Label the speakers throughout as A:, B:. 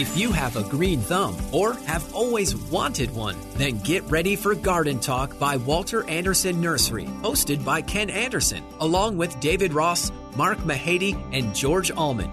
A: If you have a green thumb or have always wanted one, then get ready for Garden Talk by Walter Andersen Nursery, hosted by Ken Andersen, along with David Ross, Mark Mahady, and George Allman.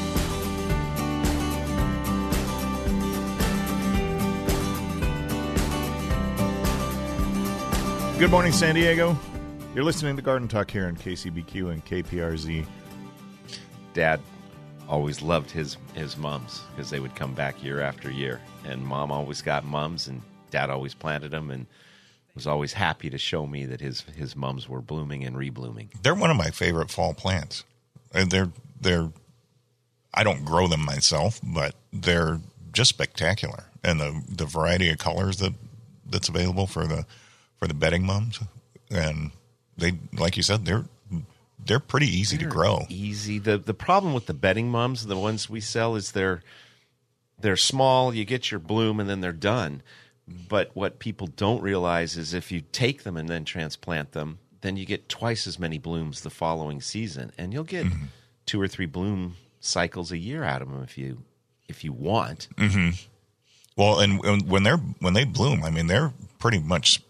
B: Good morning, San Diego. You're listening to Garden Talk here on KCBQ and KPRZ.
C: Dad always loved his his mums because they would come back year after year, and Mom always got mums, and Dad always planted them, and was always happy to show me that his his mums were blooming and reblooming.
D: They're one of my favorite fall plants. They're they're I don't grow them myself, but they're just spectacular. And the the variety of colors that that's available for the for the bedding mums and they like you said they're they're pretty easy
C: They're
D: to grow.
C: Easy. The the problem with the bedding mums, the ones we sell, is they're they're small. You get your bloom and then they're done. But what people don't realize is if you take them and then transplant them, then you get twice as many blooms the following season, and you'll get mm-hmm. two or three bloom cycles a year out of them if you if you want. Mm-hmm.
D: Well, and, and when they're when they bloom, I mean they're pretty much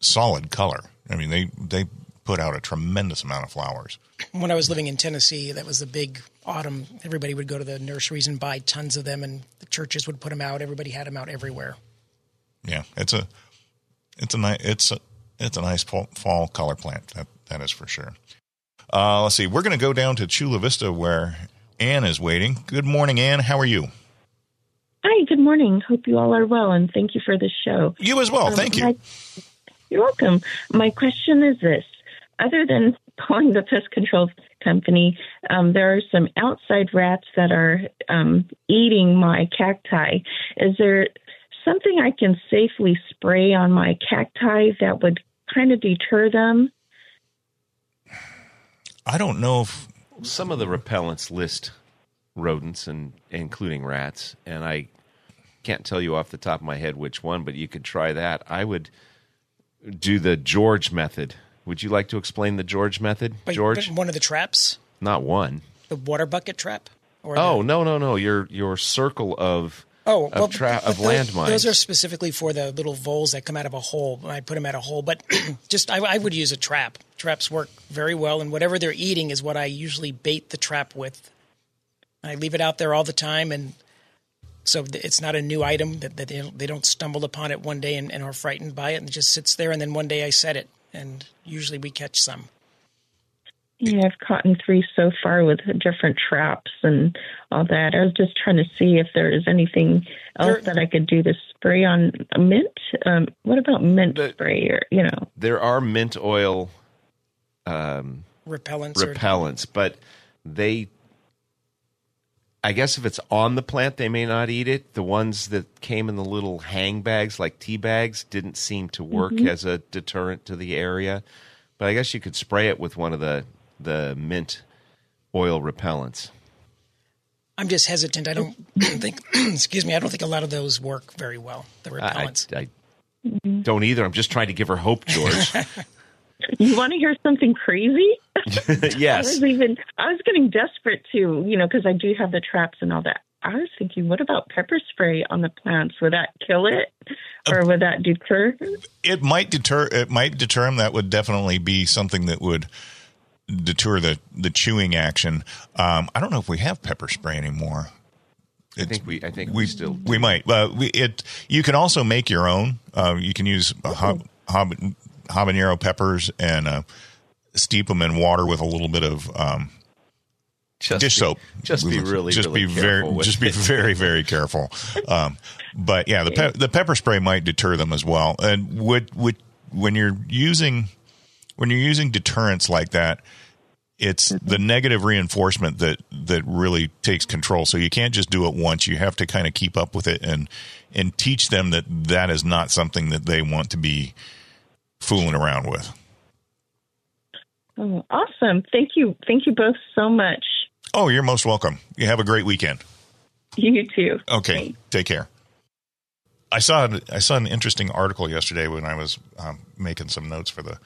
D: solid color. I mean they they put out a tremendous amount of flowers.
E: when I was living in Tennessee, that was the big autumn. Everybody would go to the nurseries and buy tons of them, and the churches would put them out. Everybody had them out everywhere.
D: Yeah, it's a it's a nice it's a it's a nice fall, fall color plant. That that is for sure. Uh, let's see. We're going to go down to Chula Vista where Anne is waiting. Good morning, Anne. How are you?
F: Hi, good morning. Hope you all are well, and thank you for the show.
D: You as well.
F: Um,
D: Thank you.
F: my- you're welcome. My question is this other than calling the pest control company, um, there are some outside rats that are um, eating my cacti. Is there something I can safely spray on my cacti that would kind of deter them?
D: I don't know if
C: Some of the repellents list rodents and including rats, and I can't tell you off the top of my head which one, but you could try that. I would do the George method. Would you like to explain the George method,
E: But,
C: George?
E: but one of the traps,
C: Not one.
E: the water bucket trap. Or
C: Oh
E: the,
C: no no no! Your your circle of
E: oh,
C: of
E: well,
C: tra- of
E: those,
C: landmines.
E: Those are specifically for the little voles that come out of a hole. I put them at a hole, but just I, I would use a trap. Traps work very well, and whatever they're eating is what I usually bait the trap with. I leave it out there all the time, and so it's not a new item that, that they, don't, they don't stumble upon it one day and, and are frightened by it, and it just sits there. And then one day I set it, and usually we catch some.
F: Yeah, I've caught in three so far with different traps and all that. I was just trying to see if there is anything else
E: There-
F: that I could do to spray on a mint. Um, what about mint
C: The-
F: spray or you know?
C: there are mint oil um,
E: Repellents, or
C: repellents, but they. I guess if it's on the plant, they may not eat it. The ones that came in the little hang bags, like tea bags, didn't seem to work
E: Mm-hmm.
C: as a deterrent to the area. But I guess you could spray it with one of the the mint oil repellents.
E: I'm just hesitant. I don't think, excuse me, I don't think a lot of those work very well. The
C: I,
E: repellents.
C: I, I don't either. I'm just trying to give her hope, George.
F: You want to hear something crazy? I
C: yes.
F: was even I was getting desperate too, you know, because I do have the traps and all that. I was thinking, what about pepper spray on the plants? Would that kill it, or would that deter?
D: it might deter it might deter them. That would definitely be something that would deter the the chewing action. Um, I don't know if we have pepper spray anymore.
G: I think we. I think we,
D: we
G: still.
D: we might. But we, it you can also make your own. Uh, you can use uh, hab, hab, habanero peppers and uh, steep them in water with a little bit of um,
G: just
D: dish
G: be-
D: soap.
G: Just be really,
D: just
G: really
D: be very, just be very, very careful. Um, but yeah, the pe- the pepper spray might deter them as well. And what, what, when you're using when you're using deterrents like that, it's the negative reinforcement that that really takes control. So you can't just do it once. You have to kind of keep up with it and and teach them that that is not something that they want to be fooling around with.
F: Oh, awesome. Thank you. Thank you both so much.
D: Oh, you're most welcome. You have a great weekend.
F: You too.
D: Okay, take care. I saw I saw an interesting article yesterday when I was um, making some notes for the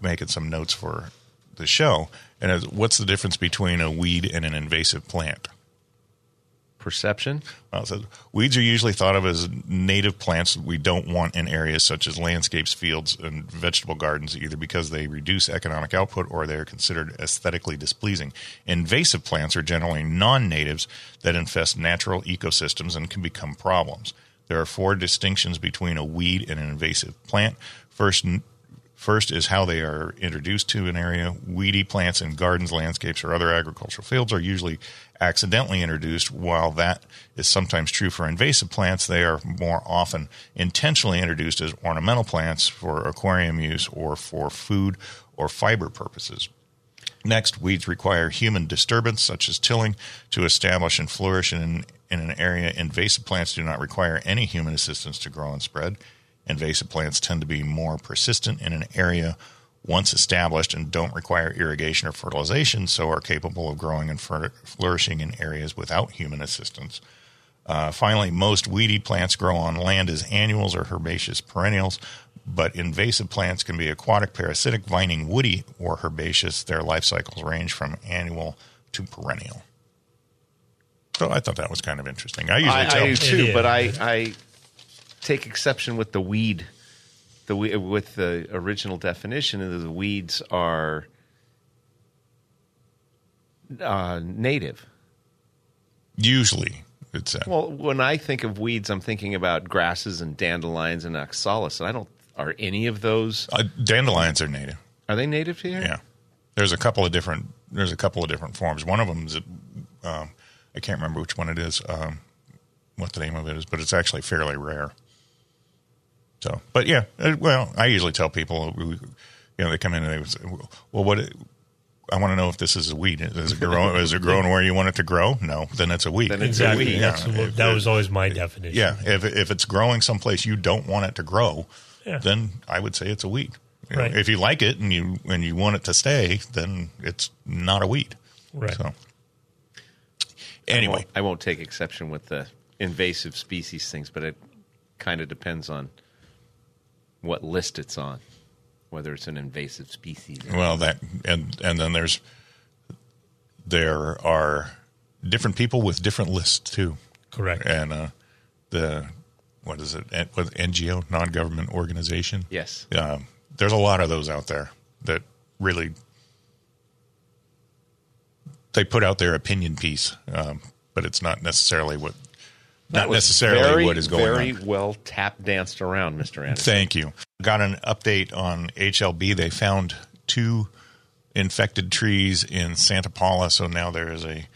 D: making some notes for the show, and was, what's the difference between a weed and an invasive plant?
C: Perception.
D: Says, weeds are usually thought of as native plants that we don't want in areas such as landscapes, fields, and vegetable gardens, either because they reduce economic output or they are considered aesthetically displeasing. Invasive plants are generally non natives that infest natural ecosystems and can become problems. There are four distinctions between a weed and an invasive plant. First, First is how they are introduced to an area. Weedy plants in gardens, landscapes, or other agricultural fields are usually accidentally introduced, while that is sometimes true for invasive plants. They are more often intentionally introduced as ornamental plants for aquarium use or for food or fiber purposes. Next, weeds require human disturbance, such as tilling, to establish and flourish in, in an area. Invasive plants do not require any human assistance to grow and spread. Invasive plants tend to be more persistent in an area once established and don't require irrigation or fertilization, so are capable of growing and flourishing in areas without human assistance. Uh, finally, most weedy plants grow on land as annuals or herbaceous perennials, but invasive plants can be aquatic, parasitic, vining, woody, or herbaceous. Their life cycles range from annual to perennial. So I thought that was kind of interesting. I usually
C: I,
D: tell
C: I do too, but I, I take exception with the weed. The with the original definition of the weeds are uh, native.
D: usually it's uh,
C: Well, when I think of weeds, I'm thinking about grasses and dandelions and oxalis. And I don't. Are any of those?
D: uh, dandelions are native.
C: Are they native here?
D: Yeah, there's a couple of different. There's a couple of different forms. One of them is, um, I can't remember which one it is. Um, what the name of it is, but it's actually fairly rare. So, but yeah, uh, well, I usually tell people, you know, they come in and they would say, well, what? I want to know if this is a weed. Is it growing? is it growing where you want it to grow? No, then it's a weed.
C: Then it's
H: Exactly.
C: a weed.
D: Yeah.
H: what- that was always my definition.
D: Yeah, if if it's growing someplace you don't want it to grow,
H: Yeah.
D: then I would say it's a weed. You know,
H: Right.
D: If you like it and you and you want it to stay, then it's not a weed.
H: Right.
D: So
C: I
D: anyway,
C: won't, I won't take exception with the invasive species things, but it kind of depends on what list it's on, whether it's an invasive species. or-
D: well that and and then there's there are different people with different lists too,
H: Correct.
D: and uh, the what is it? With NGO, non-government organization?
C: Yes.
D: um, there's a lot of those out there that really they put out their opinion piece, um, but it's not necessarily what
C: That
D: not necessarily
C: very,
D: what is going
C: very
D: on.
C: Very well tap danced around, Mr. Andersen.
D: Thank you. Got an update on HLB. They found two infected trees in Santa Paula, so now there is a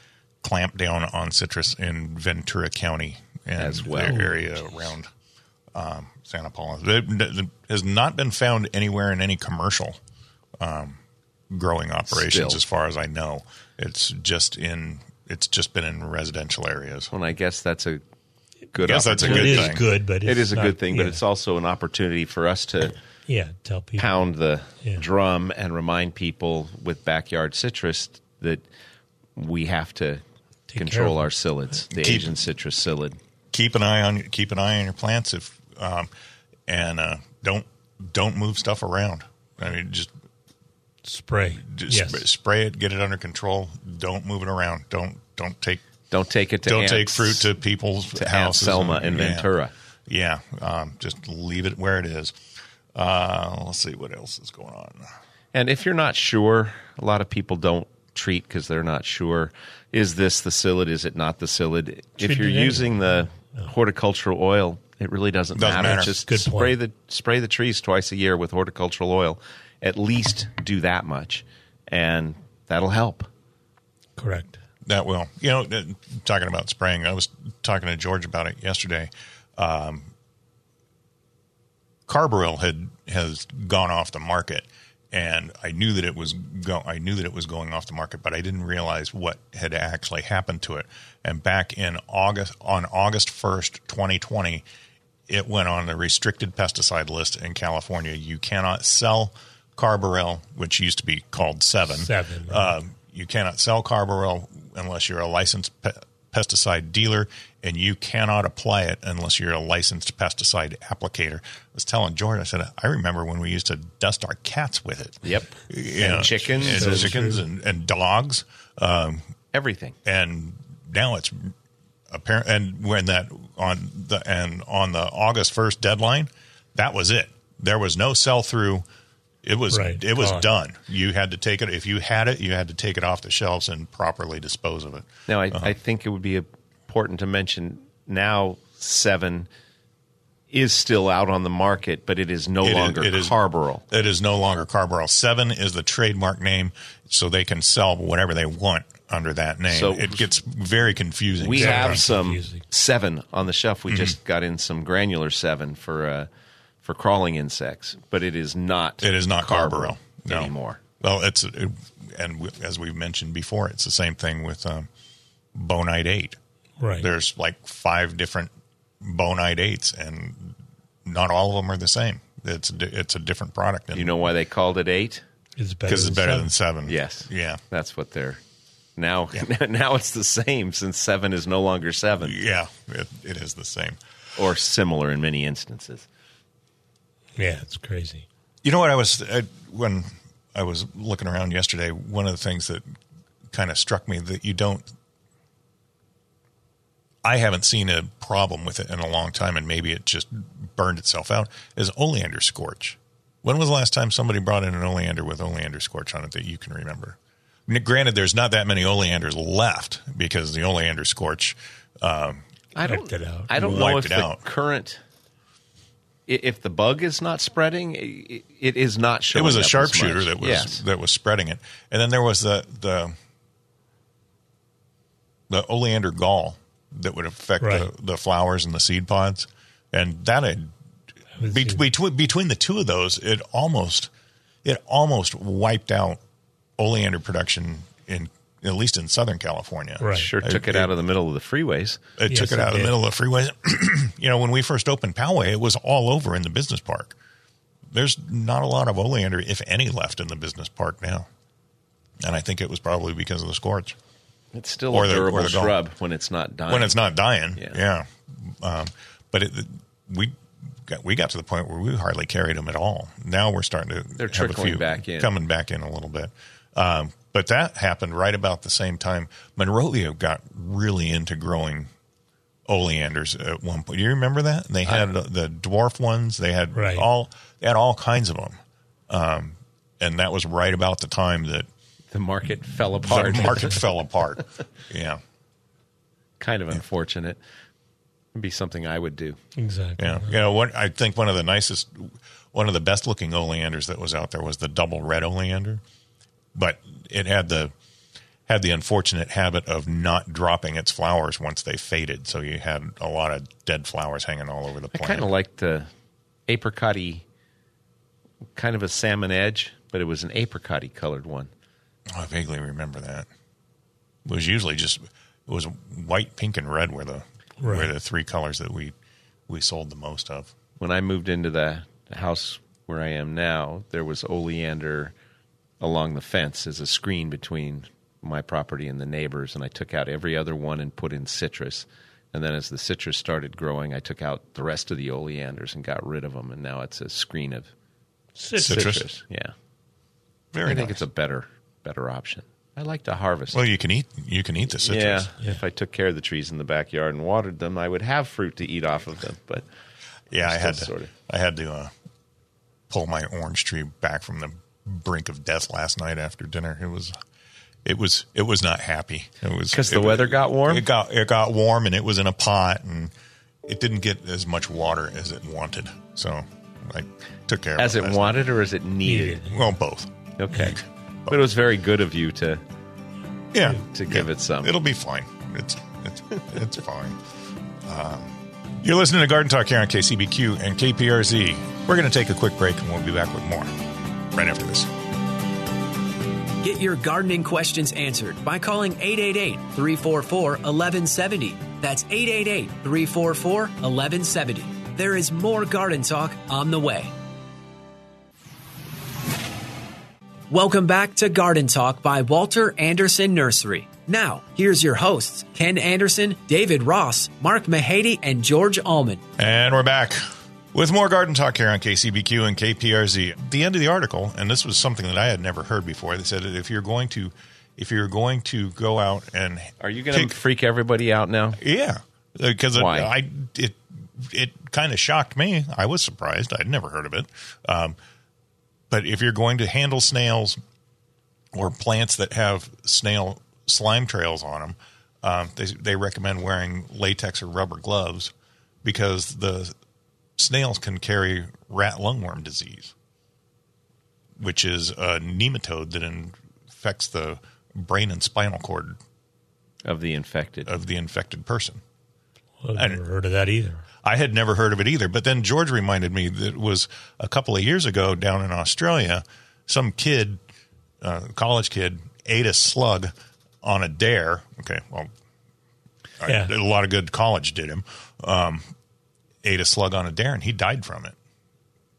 D: clamp down on citrus in Ventura County and
C: As well.
D: the area around um, Santa Paula. It, it has not been found anywhere in any commercial um, growing operations,
C: Still.
D: as far as I know. It's just in. It's just been in residential areas.
C: Well, I guess that's a good.
D: I guess that's a
H: It
D: good
H: is
D: thing.
H: good, but it's
C: It is a
H: not-
C: good thing, but
H: yeah.
C: it's also an opportunity for us to
H: yeah. Tell people
C: pound the
H: Yeah.
C: drum and remind people with backyard citrus that we have to
H: Take
C: control our psyllids, the
D: Keep-
C: Asian citrus psyllid.
D: keep an eye on keep an eye on your plants if um, and uh, don't don't move stuff around. I mean, just,
H: spray.
D: just
H: yes.
D: sp- spray it, get it under control. Don't move it around. Don't don't take
C: Don't take it to
D: don't
C: Aunt-
D: take fruit to people's
C: to Aunt. Selma
D: and-
C: in. Ventura.
D: Yeah, um, just leave it where it is. Uh, let's see what else is going on.
C: And if you're not sure, a lot of people don't treat because they're not sure. Is this the psyllid? Is it not the psyllid? if you're using the horticultural oil, it really doesn't,
D: Doesn't
C: matter.
D: matter.
C: Just
H: Good
C: spray
H: point.
C: the spray the trees twice a year with horticultural oil. At least do that much, and that'll help.
H: Correct.
D: That will. You know, talking about spraying, I was talking to George about it yesterday. Um, Carbaryl had has gone off the market, and I knew that it was go- I knew that it was going off the market, but I didn't realize what had actually happened to it. And back in August, on August first, twenty twenty, it went on the restricted pesticide list in California. You cannot sell Carbaryl, which used to be called Sevin.
H: Sevin, right.
D: Uh, you cannot sell Carbaryl unless you're a licensed pe- pesticide dealer, and you cannot apply it unless you're a licensed pesticide applicator. I was telling George, I said, I remember when we used to dust our cats with it.
C: Yep.
D: You
C: And
D: know,
C: chickens.
D: and
C: So
D: chickens, and, and dogs. Um,
C: Everything.
D: and now it's apparent. And when that on the and on the August first deadline, that was it. There was no sell through. It was
H: Right,
D: it was
H: gone.
D: done. You had to take it if you had it. You had to take it off the shelves and properly dispose of it.
C: Now, I,
D: Uh-huh.
C: I think it would be important to mention now Sevin is still out on the market, but it is no
D: It is-
C: longer
D: it is-
C: Carbaryl.
D: It is no longer Carbaryl. Sevin is the trademark name, so they can sell whatever they want under that name.
C: So-
D: it gets very confusing.
C: We
H: Yeah,
C: have some
H: confusing.
C: Sevin on the shelf.
D: Mm-hmm.
C: We just got in some granular Sevin for uh, for crawling insects, but it is not.
D: It is not Carbaryl no.
C: anymore.
D: Well, it's it, and w- as we've mentioned before, it's the same thing with um, Bonide Eight.
H: Right.
D: There's like five different Bonide Eights, and not all of them are the same. It's a it's a different product.
C: You know why they called it eight?
H: It's better
D: because it's better
H: Sevin.
D: than Sevin.
C: Yes.
D: Yeah.
C: That's what they're now. Now it's the same since Sevin is no longer Sevin
D: Yeah. It, it is the same.
C: or similar in many instances.
H: Yeah, it's crazy.
D: You know what I was I, when I was looking around yesterday. One of the things that kind of struck me that you don't. I haven't seen a problem with it in a long time, and maybe it just burned itself out. Is oleander scorch? When was the last time somebody brought in an oleander with oleander scorch on it that you can remember? I granted, there's not that many oleanders left because the oleander scorch. Um,
C: I don't.
H: Wiped it out.
C: I don't know if the
D: out.
C: current. I- If the bug is not spreading, i- it is not showing.
D: it was a sharpshooter that was
C: yes.
D: that was spreading it, and then there was the the the oleander gall that would affect
H: Right.
D: the, the flowers and the seed pods, and that had be, between between the two of those, it almost it almost wiped out oleander production in at least in Southern California.
H: Right.
C: Sure took it, out of the middle of the freeways.
D: It
H: Yes,
D: took it
H: it
D: out of the middle of the freeway. you know, when we first opened Poway, it was all over in the business park. There's not a lot of oleander, if any, left in the business park now. And I think it was probably because of the scorch.
C: It's still
D: Or
C: a
D: the- or
C: durable
D: the gall.
C: shrub when it's not dying.
D: When it's not dying,
C: Yeah.
D: yeah. Um, but it, we got, we got to the point where we hardly carried them at all. Now we're starting to
C: They're
D: have a
C: trickling
D: few
C: back in.
D: coming back in a little bit. Um, but that happened right about the same time. Monrovia got really into growing oleanders at one point. Do you remember that? They had the dwarf ones. They had
H: Right.
D: all they had all kinds of them, um, and that was right about the time that
C: the market fell apart.
D: the market fell apart. Yeah,
C: kind of unfortunate. It'd be something I would do.
H: Exactly.
D: yeah. You know, what I think one of the nicest, one of the best looking oleanders that was out there was the double red oleander, but it had the had the unfortunate habit of not dropping its flowers once they faded. So you had a lot of dead flowers hanging all over the
C: I
D: plant.
C: kind of liked the apricot kind of a salmon edge, but it was an apricot colored one.
D: I vaguely remember that. It was usually just it was white, pink, and red were the were
H: Right.
D: the three colors that we we sold the most of.
C: When I moved into the house where I am now, there was oleander along the fence as a screen between my property and the neighbors, and I took out every other one and put in citrus. And then as the citrus started growing, I took out the rest of the oleanders and got rid of them, and now it's a screen of
H: Citrus.
D: Citrus.
C: Yeah,
D: Very
C: I think it's a better better option. I like to harvest.
D: well, you can eat you can eat the citrus.
C: Yeah, if I took care of the trees in the backyard and watered them, I would have fruit to eat off of them. But
D: Yeah, I had to.
C: sorta.
D: I had to uh, pull my orange tree back from the brink of death last night after dinner. It was it was it was not happy. It was
I: because the weather got warm?
D: It got it got warm, and it was in a pot, and it didn't get as much water as it wanted. So I took care of
I: As
D: it.
I: it
D: last
I: wanted or as it needed?
D: Well, both.
I: Okay. But it was very good of you to
D: Yeah,
I: to give it some.
D: It'll be fine. It's it's it's fine. Um, you're listening to Garden Talk here on KCBQ and KPRZ. We're going to take a quick break, and we'll be back with more right after this.
A: Get your gardening questions answered by calling 888 344 1170. That's 888 344 1170. There is more garden talk on the way. Welcome back to Garden Talk by Walter Andersen Nursery. Now, here's your hosts Ken Andersen, David Ross, Mark Mahady, and George Allman.
D: And we're back with more garden talk here on KCBQ and KPRZ. At the end of the article, and this was something that I had never heard before. They said that if you're going to if you're going to go out and
I: Are you going to freak everybody out now?
D: yeah, because it, I it it kind of shocked me. I was surprised. I'd never heard of it. Um, but if you're going to handle snails or plants that have snail slime trails on them, um, they they recommend wearing latex or rubber gloves because the snails can carry rat lungworm disease, which is a nematode that infects the brain and spinal cord
I: Of the infected.
D: of the infected person.
H: I've never heard of that either.
D: I had never heard of it either. But then George reminded me that it was a couple of years ago down in Australia, some kid, uh, college kid, ate a slug on a dare. Okay, well,
H: Yeah.
D: a lot of good college did him. Um, ate a slug on a dare and he died from it.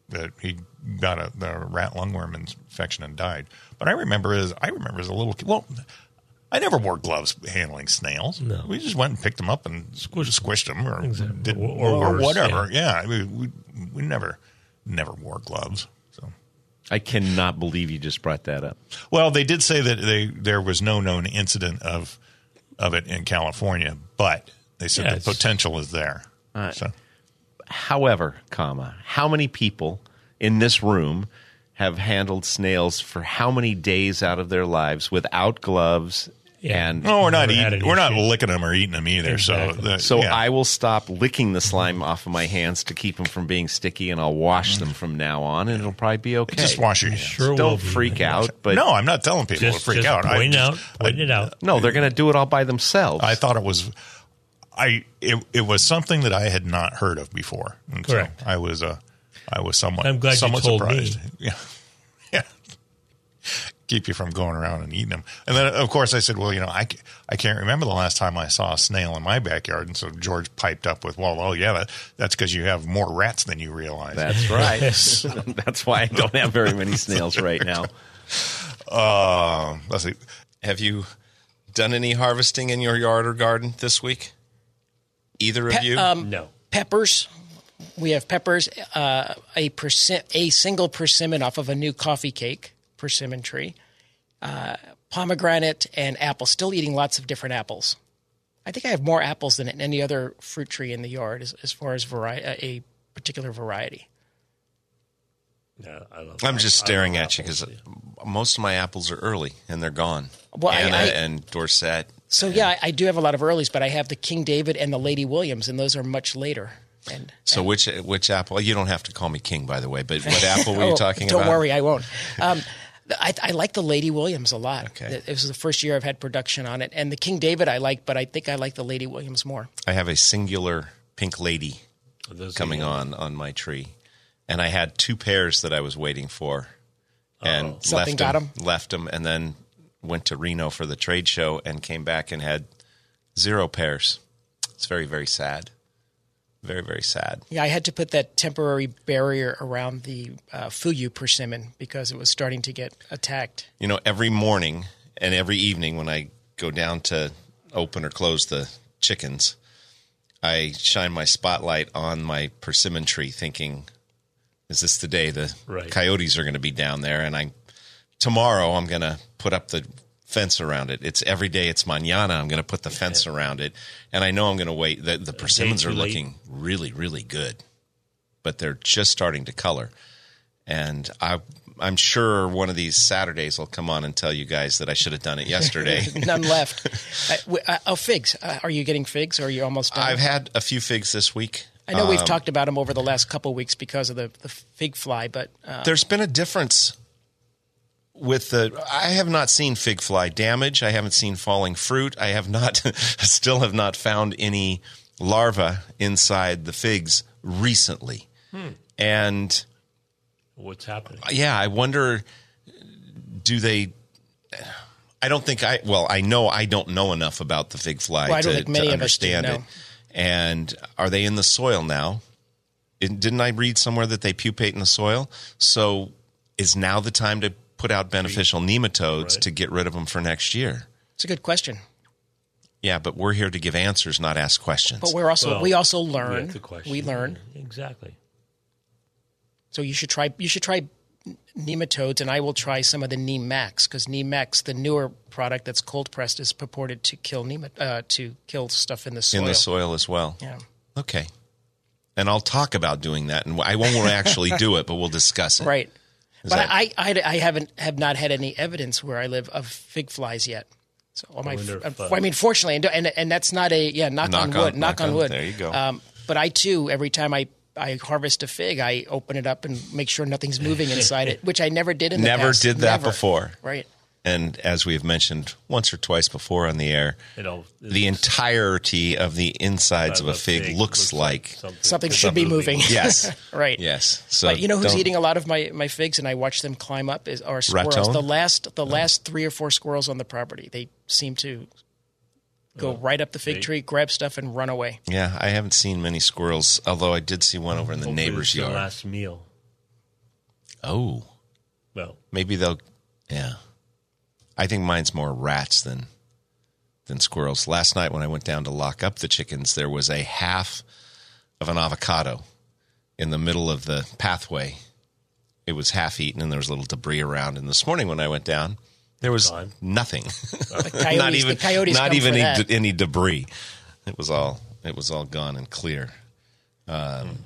D: That he got a the rat lungworm infection and died. But I remember as I remember as a little kid. Well, I never wore gloves handling snails.
H: No.
D: We just went and picked them up and squished, squished them or
H: Exactly.
D: did
H: Or-
D: or,
H: or worse,
D: whatever. Yeah, we, we we never never wore gloves. So
I: I cannot believe you just brought that up.
D: well, they did say that they there was no known incident of of it in California, but they said
H: Yeah,
D: the potential is there.
I: Uh,
D: so
I: However, comma, how many people in this room have handled snails for how many days out of their lives without gloves
H: Yeah.
I: and
D: no, we're not eating. We're not licking them or eating them either.
H: Exactly.
D: So the,
I: So
D: yeah.
I: I will stop licking the slime off of my hands to keep them from being sticky, and I'll wash them from now on, and it'll probably be okay.
D: just wash your hands.
H: Sure
I: Don't
H: be.
I: freak out, but
D: no, I'm not telling people
H: Just,
D: to freak
H: just
D: out. I
H: point
D: just-
H: out, point
D: I-
H: it out.
I: no, they're going to do it all by themselves.
D: I thought it was, I it, it was something that I had not heard of before. And so
H: Correct.
D: I was uh, I was somewhat.
H: I'm glad you
D: somewhat
H: told me.
D: surprised. Yeah, yeah. Keep you from going around and eating them. And then, of course, I said, "Well, you know, I, I can't remember the last time I saw a snail in my backyard." And so George piped up with, "Well, oh yeah, that, that's because you have more rats than you realize."
I: That's right. That's why I don't have very many snails right now.
D: uh, let's see.
C: Have you done any harvesting in your yard or garden this week? Either of
E: Pe-
C: you?
E: um,
H: No.
E: peppers. We have peppers, uh, a percent, a single persimmon off of a new coffee cake persimmon tree, uh, pomegranate and apple. Still eating lots of different apples. I think I have more apples than any other fruit tree in the yard as, as far as vari- uh, a particular variety.
H: No, I love
C: I'm just
H: I
C: staring
H: love
C: at you because
H: apples,
C: most of my apples are early and they're gone.
E: Well, I-
C: Anna
E: I-
C: and Dorsett.
E: So yeah, I, I do have a lot of earlies, but I have the King David and the Lady Williams, and those are much later. And
C: So which which apple? You don't have to call me King, by the way. But what apple were
E: Oh,
C: you talking about?
E: don't worry, I won't. Um, I, I like the Lady Williams a lot.
C: Okay.
E: It was the first year I've had production on it, and the King David I like, but I think I like the Lady Williams more.
C: I have a singular pink lady
H: Those
C: coming on on my tree, and I had two pairs that I was waiting for, and
E: Oh. Something
C: left
E: got
C: them,
E: 'em?
C: left them, and then went to Reno for the trade show and came back and had zero pairs. It's very very sad, very very sad.
E: Yeah, I had to put that temporary barrier around the uh, Fuyu persimmon because it was starting to get attacked.
C: You know, every morning and every evening when I go down to open or close the chickens, I shine my spotlight on my persimmon tree, thinking, "Is this the day the
H: Right.
C: coyotes are going to be down there?" And I tomorrow I'm going to put up the fence around it. It's every day. It's mañana. I'm going to put the fence around it, and I know I'm going to wait. The, the persimmons are looking really, really good, but they're just starting to color. And I, I'm sure one of these Saturdays will come on and tell you guys that I should have done it yesterday.
E: None left. W- oh, figs. Uh, are you getting figs or are you almost done?
C: I've had a few figs this week.
E: I know we've
C: Um,
E: talked about them over the last couple of weeks because of the, the fig fly, but uh,
C: There's been a difference with the. I have not seen fig fly damage. I haven't seen falling fruit. I have not, still have not found any larvae inside the figs recently.
H: Hmm.
C: And
H: What's happening?
C: yeah, I wonder, do they? I don't think I. Well, I know I don't know enough about the fig fly
E: Well,
C: to, to
E: of us do,
C: understand it. And are they in the soil now? It- Didn't I read somewhere that they pupate in the soil? So is now the time to put out beneficial nematodes to get rid of them for next year?
E: it's a good question.
C: Yeah, but we're here to give answers, not ask questions.
E: But we're also
H: Well,
E: we also learn.
H: it's question.
E: we learn.
H: Exactly.
E: So you should try you should try nematodes, and I will try some of the Neem Max because Neem Max, the newer product that's cold pressed, is purported to kill nemat uh, to kill stuff in the soil.
C: in the soil as well.
E: Yeah.
C: Okay. And I'll talk about doing that, and I won't actually do it, but we'll discuss it.
E: Right.
C: Is
E: but
C: that-
E: I, I, I haven't have not had any evidence where I live of fig flies yet. So all my,
H: wonder if,
E: uh, I mean, fortunately, and, and and that's not a yeah knock,
C: Knock
E: on
C: on-
E: wood, knock,
C: knock
E: on
C: on-
E: wood.
C: there you go.
E: Um, but I too, every time I I harvest a fig, I open it up and make sure nothing's moving inside it, which I never did in the
C: Never
E: past.
C: did that
E: Never.
C: before.
E: Right.
C: And as we've mentioned once or twice before on the air,
H: It all- it
C: the entirety of the insides of a fig,
H: fig
C: looks,
H: looks
C: like,
H: like something-
E: Something should be moving.
C: yes,
E: right.
C: yes. So
E: but you know who's eating a lot of my, my figs, and I watch them climb up is are squirrels.
C: Raton?
E: The last the oh. last three or four squirrels on the property, they seem to go oh, right up the fig
H: they-
E: tree, grab stuff, and run away.
C: Yeah, I haven't seen many squirrels, although I did see one over in the
H: Hopefully
C: neighbor's
H: it's the
C: yard.
H: last meal.
C: Oh,
H: Well,
C: maybe they'll. Yeah, I think mine's more rats than than squirrels. Last night when I went down to lock up the chickens, there was a half of an avocado in the middle of the pathway. It was half eaten, and there was a little debris around. And this morning when I went down, there was
H: Gone.
C: nothing.
E: coyotes-
C: not even
E: coyotes
C: not even any,
E: that.
C: any debris. It was all it was all gone and clear.
E: Um,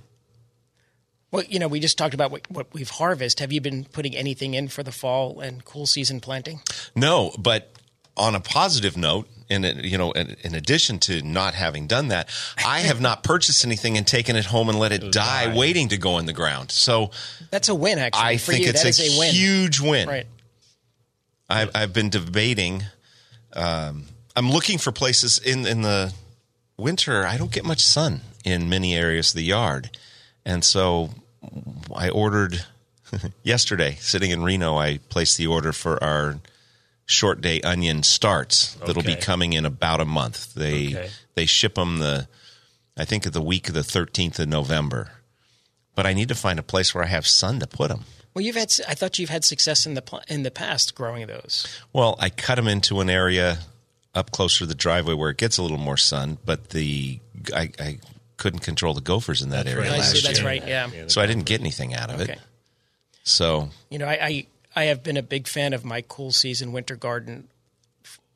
E: Well, you know, we just talked about what, what we've harvested. Have you been putting anything in for the fall and cool season planting?
C: No, but on a positive note, in you know, in, in addition to not having done that, I have not purchased anything and taken it home and let it die,
H: die.
C: waiting to go in the ground. So
E: That's a win, actually.
C: I
E: for
C: think
E: you.
C: it's
E: That
C: a,
E: is a win.
C: huge win.
E: Right.
C: I've, I've been debating. Um, I'm looking for places in in the winter. I don't get much sun in many areas of the yard, and so I ordered yesterday. Sitting in Reno, I placed the order for our short day onion starts that'll be coming in about a month. They
H: Okay.
C: they ship them the I think at the week of the 13th of November. But I need to find a place where I have sun to put them.
E: Well, you've had. I thought you've had success in the pl- in the past growing those.
C: Well, I cut them into an area up closer to the driveway where it gets a little more sun, but the I, I couldn't control the gophers in that area
E: I
C: last
E: see. That's
C: year.
E: right. Yeah.
C: So I didn't get anything out of
E: Okay.
C: it. So
E: You know, I, I I have been a big fan of my cool season winter garden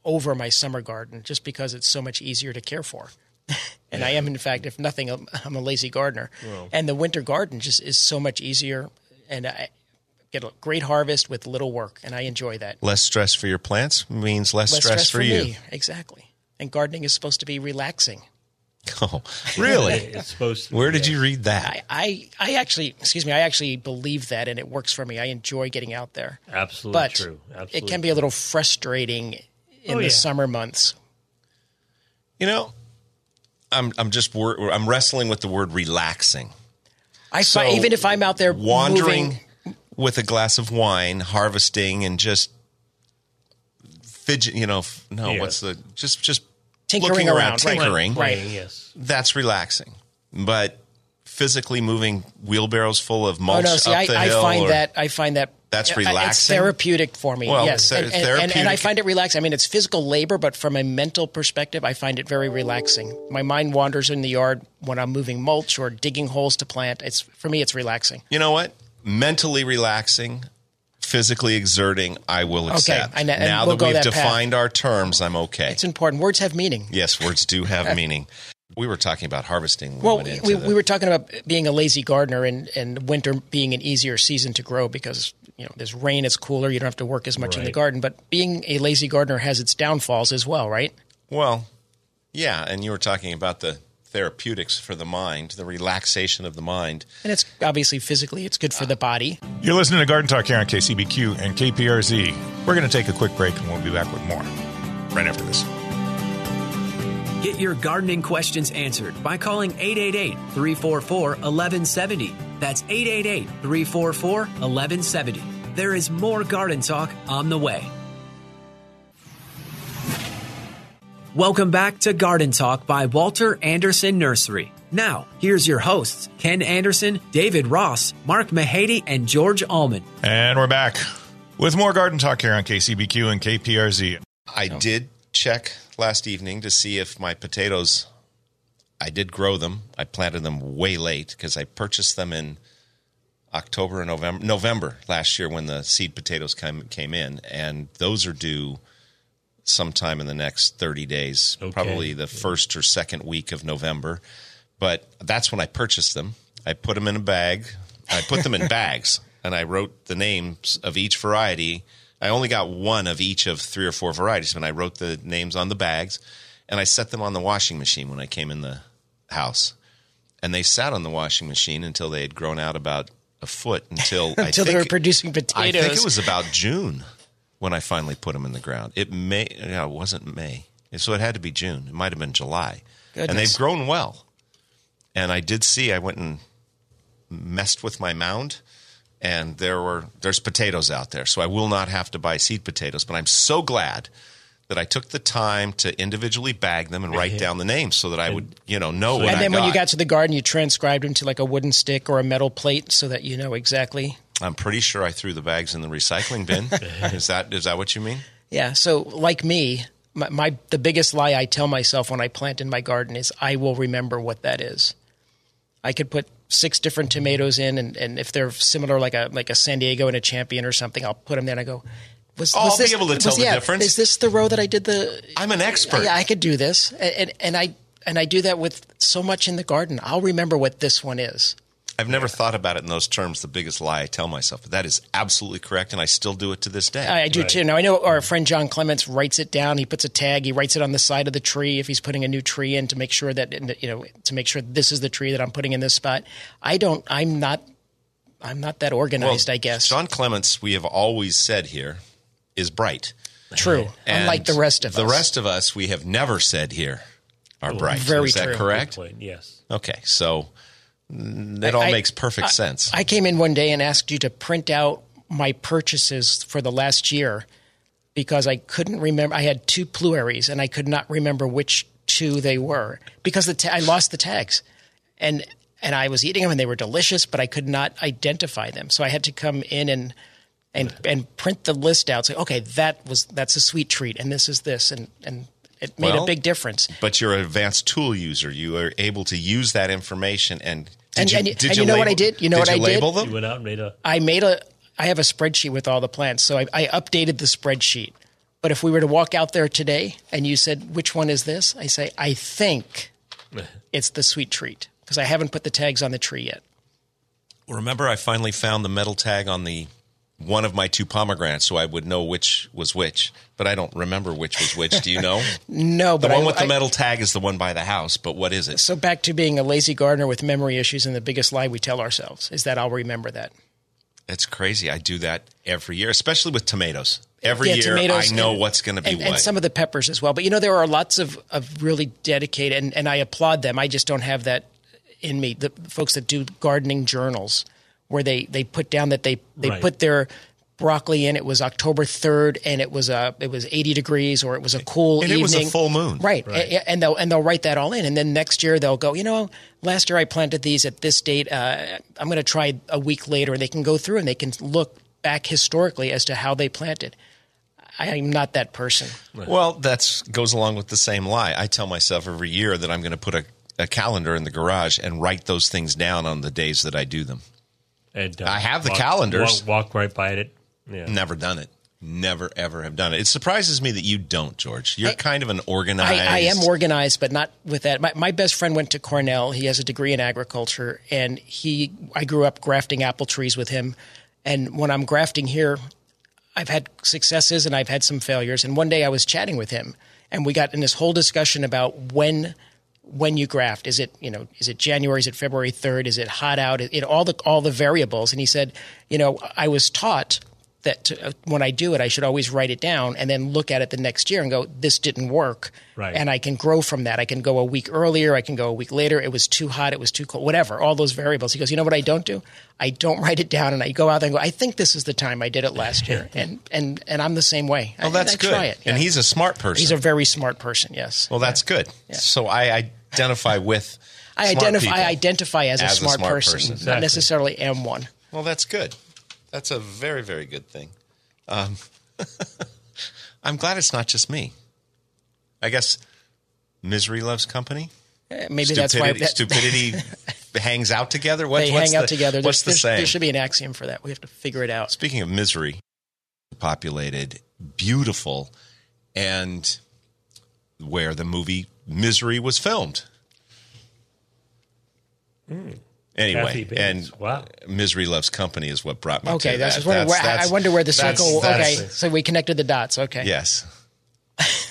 E: over my summer garden just because it's so much easier to care for. and I am, in fact, if nothing, I'm, I'm a lazy gardener. and the winter garden just is so much easier, and I get a great harvest with little work, and I enjoy that.
C: less stress for your plants means less,
E: Less
C: stress, for, you.
E: me, exactly. And gardening is supposed to be relaxing.
C: Oh, really?
H: it's supposed to.
C: Where
H: be,
C: did you read that?
E: I, I, I actually, excuse me, I actually believe that, and it works for me. I enjoy getting out there.
H: Absolutely
E: but
H: true.
E: it can be a little frustrating in
H: Oh,
E: the
H: yeah.
E: summer months.
C: You know, I'm I'm just wor- I'm wrestling with the word relaxing.
E: I
C: So,
E: find, even if I'm out there
C: wandering
E: moving,
C: with a glass of wine, harvesting, and just fidget. You know, f- no,
H: Yeah.
C: what's the just just
E: Tinkering
C: looking
E: around, right.
C: tinkering.
E: Right.
H: Playing, Yes.
C: That's relaxing, but physically moving wheelbarrows full of
E: oh
C: mulch
E: no, see,
C: up
E: I,
C: the
E: I
C: hill.
E: find
C: or-
E: that I find that
C: That's
E: I- It's
C: relaxing?
E: therapeutic for me.
C: Well,
E: yes, and, and, and, and I find it relaxing. I mean, it's physical labor, but from a mental perspective, I find it very relaxing. My mind wanders in the yard when I'm moving mulch or digging holes to plant. It's for me, it's relaxing.
C: You know what? Mentally relaxing, physically exerting, I will accept.
E: I know- and
C: now
E: we'll
C: that we've
E: that path.
C: defined our terms, I'm okay.
E: It's important. Words have meaning.
C: yes, words do have meaning. We were talking about harvesting. when
E: Well,
C: into
E: we,
C: the-
E: we were talking about being a lazy gardener and, and winter being an easier season to grow because you know, there's rain, it's cooler, you don't have to work as much in the garden. But being a lazy gardener has its downfalls as well, right?
C: Well, yeah, and you were talking about the therapeutics for the mind, the relaxation of the mind.
E: And it's obviously physically, it's good for the body.
D: You're listening to Garden Talk here on KCBQ and KPRZ. We're going to take a quick break and we'll be back with more right after this.
A: Get your gardening questions answered by calling 888 344 1170. That's 888 344 1170. There is more garden talk on the way. Welcome back to Garden Talk by Walter Andersen Nursery. Now, here's your hosts Ken Andersen, David Ross, Mark Mahady, and George Allman.
D: And we're back with more Garden Talk here on KCBQ and KPRZ.
C: I oh. did check last evening to see if my potatoes, I did grow them. I planted them way late because I purchased them in October and November, November last year when the seed potatoes came, came in, and those are due sometime in the next 30 days,
H: Okay.
C: probably the first or second week of November. But that's when I purchased them. I put them in a bag. I put them in bags, and I wrote the names of each variety. I only got one of each of three or four varieties, and I wrote the names on the bags, and I set them on the washing machine when I came in the house. And they sat on the washing machine until they had grown out about a foot until I
E: Until they were producing potatoes.
C: I think it was about June when I finally put them in the ground. It may, yeah, it wasn't May, so it had to be June. It might have been July, and they've grown well. And I did see. I went and messed with my mound, and there were there's potatoes out there, so I will not have to buy seed potatoes. But I'm so glad that I took the time to individually bag them and write down the names so that I would, you know, know what
E: and
C: I
E: then when you
C: got.
E: got to the garden, you transcribed them to like a wooden stick or a metal plate so that you know exactly.
C: I'm pretty sure I threw the bags in the recycling bin. is that is that what you mean?
E: Yeah. So, like me, my, my the biggest lie I tell myself when I plant in my garden is I will remember what that is. I could put six different tomatoes in, and, and if they're similar, like a like a San Diego and a Champion or something, I'll put them there and I go. Was,
C: Oh,
E: was
C: I'll be
E: this-
C: able to tell
E: was-
C: the
E: yeah,
C: difference.
E: Is this the row that I did the?
C: I'm an expert.
E: Yeah, I could do this, and, and, and I and I do that with so much in the garden. I'll remember what this one is.
C: I've never thought about it in those terms. The biggest lie I tell myself, but that is absolutely correct, and I still do it to this day.
E: I, I do too. Now I know our friend John Clements writes it down. He puts a tag. He writes it on the side of the tree if he's putting a new tree in to make sure that you know to make sure this is the tree that I'm putting in this spot. I don't. I'm not. I'm not that organized. I guess.
C: John Clements, we have always said here, is bright.
E: True.
C: And
E: Unlike the rest of
C: the
E: us.
C: The rest of us, we have never said here are bright.
E: very
C: is that
E: true.
C: correct?
H: Good point, Yes.
C: Okay, so it all
E: I-
C: makes perfect
E: I-
C: sense.
E: I came in one day and asked you to print out my purchases for the last year because I couldn't remember. I had two pluerries and I could not remember which two they were because the ta- I lost the tags, and and I was eating them and they were delicious, but I could not identify them. So I had to come in and and and print the list out. Say, okay, that was that's a sweet treat, and this is this, and and it made
C: Well,
E: a big difference.
C: but you're an advanced tool user. You are able to use that information and. Did
E: And-
C: you,
E: and
C: did
E: and you know what I did? You know what I
C: you
E: did?
C: label
H: You went out and made a.
E: I made a I have a spreadsheet with all the plants, so I, I updated the spreadsheet. But if we were to walk out there today and you said which one is this, I say I think it's the sweet treat because I haven't put the tags on the tree yet.
C: Remember, I finally found the metal tag on the one of my two pomegranates, so I would know which was which. But I don't remember which was which. Do you know?
E: No,
C: the
E: but
C: one
E: I-
C: with the
E: I-
C: metal tag is the one by the house. But what is it?
E: So back to being a lazy gardener with memory issues, and the biggest lie we tell ourselves is that I'll remember that.
C: That's crazy. I do that every year, especially with tomatoes. Every
E: Yeah,
C: year,
E: tomatoes
C: I know
E: and-
C: what's going to be
E: and,
C: what.
E: and some of the peppers as well. But you know, there are lots of, of really dedicated, and, and I applaud them. I just don't have that in me. The folks that do gardening journals, where they, they put down that they they
H: Right.
E: put their broccoli in. It was October third, and it was a it was eighty degrees, or it was a cool
C: And it
E: evening.
C: was a full moon.
E: right? A- And they'll and they'll write that all in, and then next year they'll go. You know, last year I planted these at this date. Uh, I'm going to try a week later, and they can go through and they can look back historically as to how they planted. I am not that person.
C: well, that goes along with the same lie. I tell myself every year that I'm going to put a, a calendar in the garage and write those things down on the days that I do them.
H: And, uh,
C: I have the
H: walk-
C: calendars.
H: Walk, walk right by it. Yeah.
C: Never done it. Never ever have done it. It surprises me that you don't, George. You're
E: I-
C: kind of an organized.
E: I, I am organized, but not with that. My, my best friend went to Cornell. He has a degree in agriculture, and he. I grew up grafting apple trees with him, And when I'm grafting here, I've had successes and I've had some failures. And one day I was chatting with him, and we got in this whole discussion about when when you graft. Is it you know is it January? Is it February third? Is it hot out? It, all the all the variables. And he said, you know, I was taught that to, uh, when I do it, I should always write it down and then look at it the next year and go, this didn't work.
H: Right.
E: And I can grow from that. I can go a week earlier. I can go a week later. It was too hot. It was too cold. Whatever. All those variables. He goes, you know what I don't do? I don't write it down and I go out there and go, I think this is the time I did it last year. and and and I'm the same way.
C: Well,
E: I,
C: that's
E: I
C: good.
E: Try it.
C: And
E: yeah.
C: he's a smart person.
E: he's a very smart person. Yes.
C: well, that's good. So I identify with.
E: I
C: smart
E: identify.
C: people
E: I identify as,
C: as
E: a, smart person,
C: person.
E: not necessarily am one.
C: Well, that's good. That's a very, very good thing. Um, I'm glad it's not just me. I guess misery loves company.
E: Eh, Maybe that's why that,
C: stupidity hangs out together. What,
E: they
C: what's
E: hang out
C: the-
E: together.
C: What's
E: There's-
C: the
E: there's-
C: saying?
E: There should be an axiom for that. We have to figure it out.
C: Speaking of misery, populated, beautiful, and where the movie Misery was filmed. Anyway, and
H: Wow.
C: Misery Loves Company is what brought me
E: Okay,
C: to
E: that's,
C: that.
E: just wondering where, I wonder where the
C: that's-
E: circle.
C: that's-
E: okay, so we connected the dots. Okay.
C: Yes.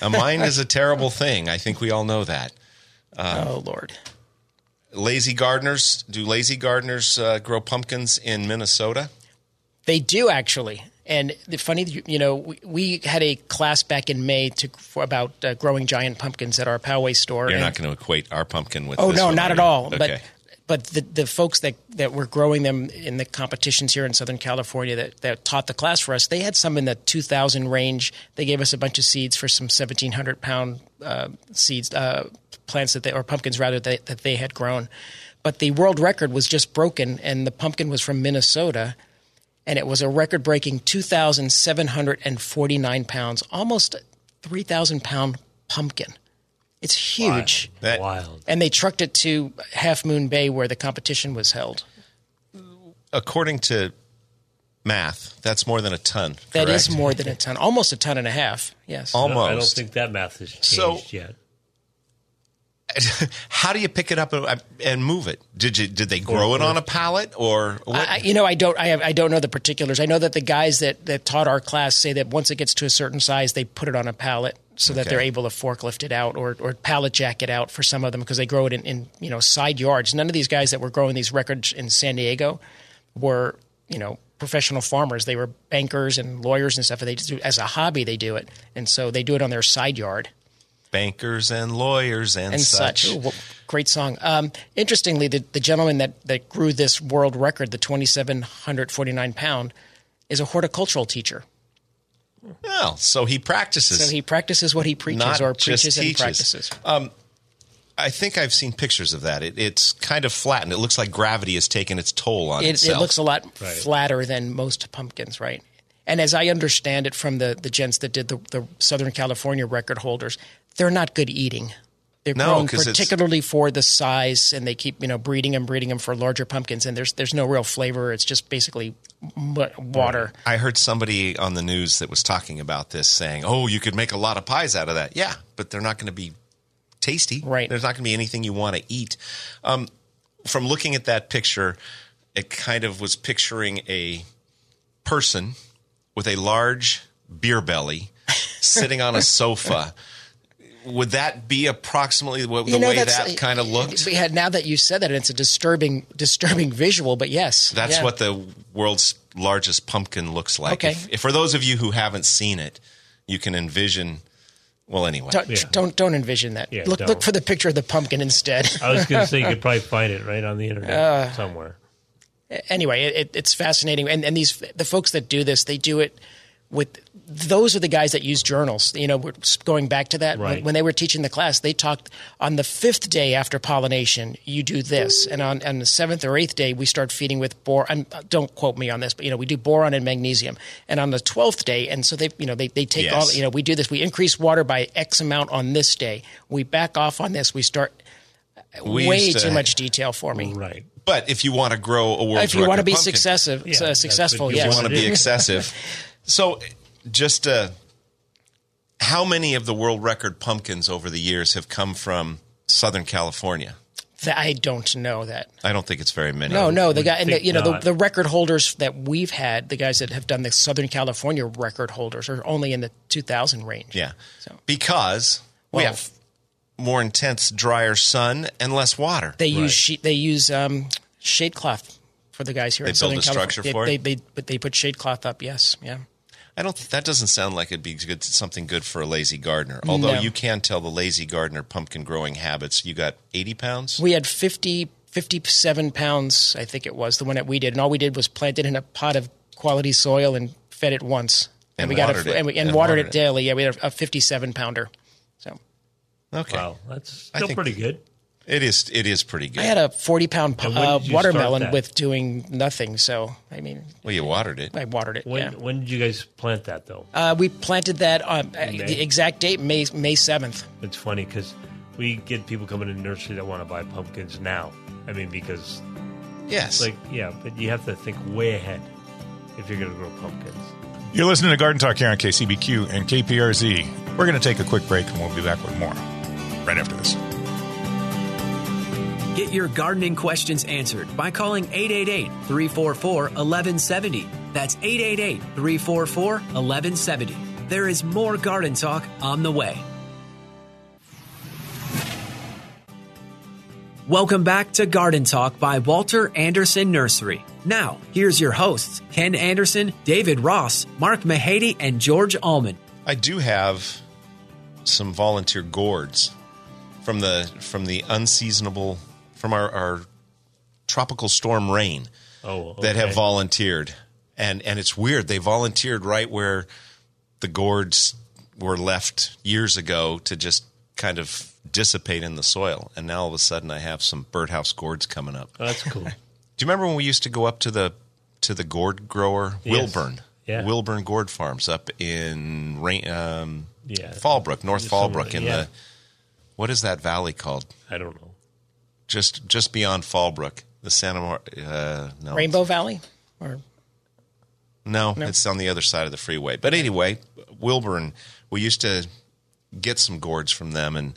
C: A mind is a terrible thing. I think we all know that.
E: oh Lord.
C: Lazy gardeners, do lazy gardeners uh, grow pumpkins in Minnesota?
E: They do actually. And the funny, you know, we, we had a class back in May to for about uh, growing giant pumpkins at our Poway store.
C: You're
E: and-
C: not going to equate our pumpkin with
E: Oh no,
C: one,
E: not at all.
C: Okay.
E: But but the the folks that that were growing them in the competitions here in Southern California that that taught the class for us, they had some in the 2,000 range. They gave us a bunch of seeds for some 1,700 pound uh, seeds uh, plants that they or pumpkins rather that, that they had grown. But the world record was just broken, and the pumpkin was from Minnesota. And it was a record breaking 2,749 pounds, almost 3,000 pound pumpkin. It's huge.
C: That-
H: Wild.
E: And they trucked it to Half Moon Bay where the competition was held.
C: according to math, that's more than a ton.
E: That is more than a ton, almost a ton and a half. Yes.
C: Almost.
H: I don't think that math has changed
C: So-
H: yet.
C: How do you pick it up and, and move it? Did you did they grow it on a pallet or what?
E: I, I- you know, I don't, I, have, I don't know the particulars. I know that the guys that, that taught our class say that once it gets to a certain size, they put it on a pallet so that they're able to forklift it out or, or pallet jack it out for some of them because they grow it in, in, you know, side yards. None of these guys that were growing these records in San Diego were, you know, professional farmers. They were bankers and lawyers and stuff. And they just do as a hobby, they do it. And so they do it on their side yard.
C: Bankers and lawyers and,
E: and
C: such.
E: such. Ooh, well, great song. Um, interestingly, the, the gentleman that, that grew this world record, the 2,749 pound, is a horticultural teacher.
C: Well, so he practices.
E: So he practices what he preaches
C: not
E: or
C: just
E: preaches and practices.
C: Um, I think I've seen pictures of that. It, it's kind of flattened. It looks like gravity has taken its toll on
E: It,
C: itself.
E: it looks a lot
H: Right.
E: flatter than most pumpkins, right? And as I understand it from the, the gents that did the, the Southern California record holders, they're not good eating. They're
C: No,
E: grown particularly for the size, and they keep you know breeding them, breeding them for larger pumpkins. And there's there's no real flavor. It's just basically water.
C: I heard somebody on the news that was talking about this saying, "Oh, you could make a lot of pies out of that." Yeah, but they're not going to be tasty.
E: Right.
C: There's not going to be anything you want to eat. Um, from looking at that picture, it kind of was picturing a person with a large beer belly sitting on a sofa. Would that be approximately what, the way that kind of looked?
E: Yeah, now that you said that, it's a disturbing, disturbing visual. But yes,
C: That's
E: yeah.
C: what the world's largest pumpkin looks like.
E: Okay.
C: If, if for those of you who haven't seen it, you can envision. Well, anyway,
E: Don't,
H: Yeah.
E: don't don't envision that.
H: Yeah,
E: look
H: don't.
E: look for the picture of the pumpkin instead.
H: I was going to say you could probably find it right on the internet
E: Uh,
H: somewhere.
E: anyway, it, it, it's fascinating, and and these the folks that do this, they do it with those are the guys that use journals. You know, going back to that when,
H: Right.
E: when they were teaching the class, they talked on the fifth day after pollination, you do this, and on, on the seventh or eighth day, we start feeding with boron. Don't quote me on this, but you know, we do boron and magnesium, and on the twelfth day, and so they, you know, they they take
C: Yes.
E: all, you know, we do this, we increase water by X amount on this day, we back off on this, we start.
C: We
E: way
C: to-
E: too much detail for me.
H: Right.
C: but if you want to grow a world,
E: If you want to be
C: pumpkin,
E: successive,
H: Yeah,
E: uh, successful,
H: what you
C: you want to be excessive. so, just uh, how many of the world record pumpkins over the years have come from Southern California?
E: I don't know that.
C: I don't think it's very many.
E: No, no, the guy, and the, you know, the, the record holders that we've had, the guys that have done the Southern California record holders, are only in the 2000 range.
C: Yeah.
E: So
C: Because we have more intense, drier sun and less water.
E: they use sheet, they use um, shade cloth for the guys here.
C: They
E: in
C: build
E: Southern
C: a
E: California.
C: structure
E: They-
C: for it?
E: they, They, but they put shade cloth up. Yes, yeah.
C: I don't. That doesn't sound like it'd be good. Something good for a lazy gardener. Although
E: No.
C: you can tell the lazy gardener pumpkin growing habits. You got eighty pounds.
E: We had 50, 57 pounds, I think it was, the one that we did, and all we did was plant it in a pot of quality soil and fed it once.
C: And
E: we got
C: watered it.
E: and, we, and,
C: And
E: watered,
C: watered
E: it
C: it.
E: daily. Yeah, we had a, a fifty-seven pounder. So
C: Okay.
H: Wow, that's
C: I
H: still
C: think-
H: pretty good.
C: It is. It is pretty good.
E: I had a forty-pound uh,
H: did you start
E: watermelon with doing nothing. So I mean,
C: well, you watered it.
E: I watered it.
H: When
E: yeah.
H: when did you guys plant that though?
E: Uh, we planted that on uh,
H: May?
E: the exact date, May May seventh.
H: It's funny because we get people coming in the nursery that want to buy pumpkins now. I mean, because
C: Yes.
H: like yeah, but you have to think way ahead if you're going to grow pumpkins.
B: You're listening to Garden Talk here on KCBQ and KPRZ. We're going to take a quick break and we'll be back with more right after this.
A: Get your gardening questions answered by calling 888 344 1170. That's 888 344 1170. There is more garden talk on the way. Welcome back to Garden Talk by Walter Andersen Nursery. Now, here's your hosts Ken Andersen, David Ross, Mark Mahady, and George Allman.
C: I do have some volunteer gourds from the from the unseasonable from our, our tropical storm rain
H: Oh,
C: that have volunteered, and and it's weird. They volunteered right where the gourds were left years ago to just kind of dissipate in the soil, and now all of a sudden I have some birdhouse gourds coming up.
H: Oh, that's cool.
C: Do you remember when we used to go up to the to the gourd grower
H: Yes.
C: Welburn?
H: Yeah.
C: Welburn Gourd Farms up in Rain, um,
H: Yeah.
C: Fallbrook, North Fallbrook, in
H: yeah.
C: the what is that valley called?
H: I don't know.
C: Just just beyond Fallbrook, the Santa Mar. Uh, no,
E: Rainbow Valley, or
C: No,
E: No.
C: it's on the other side of the freeway. But anyway, Welburn, we used to get some gourds from them, and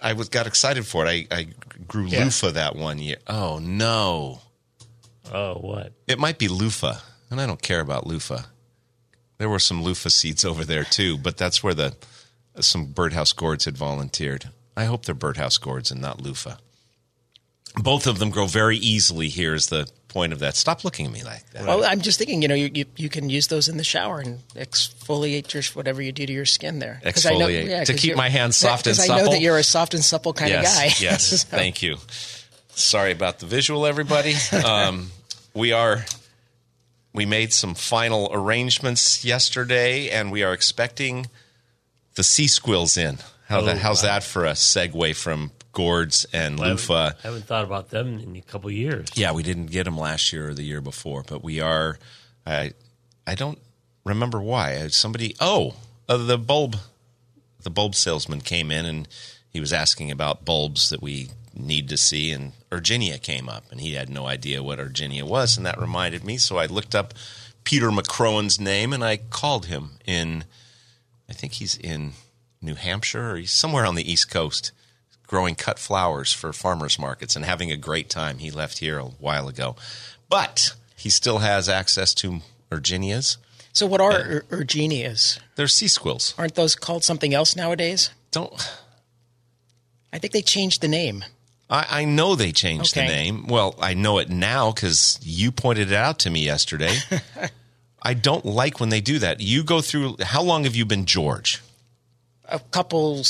C: I was got excited for it. I, I grew
H: Yeah.
C: loofah that one year. Oh no,
H: Oh, what?
C: it might be loofah, and I don't care about loofah. There were some loofah seeds over there too, but that's where the some birdhouse gourds had volunteered. I hope they're birdhouse gourds and not loofah. Both of them grow very easily. Here is the point of that. Stop looking at me like that.
E: well, I'm just thinking, you know, you, you you can use those in the shower and exfoliate your whatever you do to your skin there. 'Cause I know-
C: Exfoliate.
E: yeah,
C: To keep my hands soft and
E: Because I know that you're a soft and supple kind
C: yes,
E: of guy.
C: Yes,
E: So-
C: thank you. Sorry about the visual, everybody. Um, we are we made some final arrangements yesterday, and we are expecting the sea squills in. How
H: Oh,
C: that, how's
H: wow.
C: that for a segue from gourds and
H: I haven't,
C: loofah?
H: I haven't thought about them in a couple of years.
C: Yeah, we didn't get them last year or the year before, but we are. I I don't remember why. Somebody oh uh, the bulb the bulb salesman came in and he was asking about bulbs that we need to see, and Urginea came up, and he had no idea what Urginea was, and that reminded me. So I looked up Peter McCrowan's name and I called him in. I think he's in New Hampshire or he's somewhere on the East Coast growing cut flowers for farmers markets and having a great time. He left here a while ago. But he still has access to Urgineas.
E: So what are ur- Urgineas?
C: They're sea squills.
E: Aren't those called something else nowadays?
C: Don't
E: I think they changed the name.
C: I, I know they changed
E: Okay.
C: the name. Well, I know it now because you pointed it out to me yesterday. I don't like when they do that. You go through. How long have you been George?
E: A couple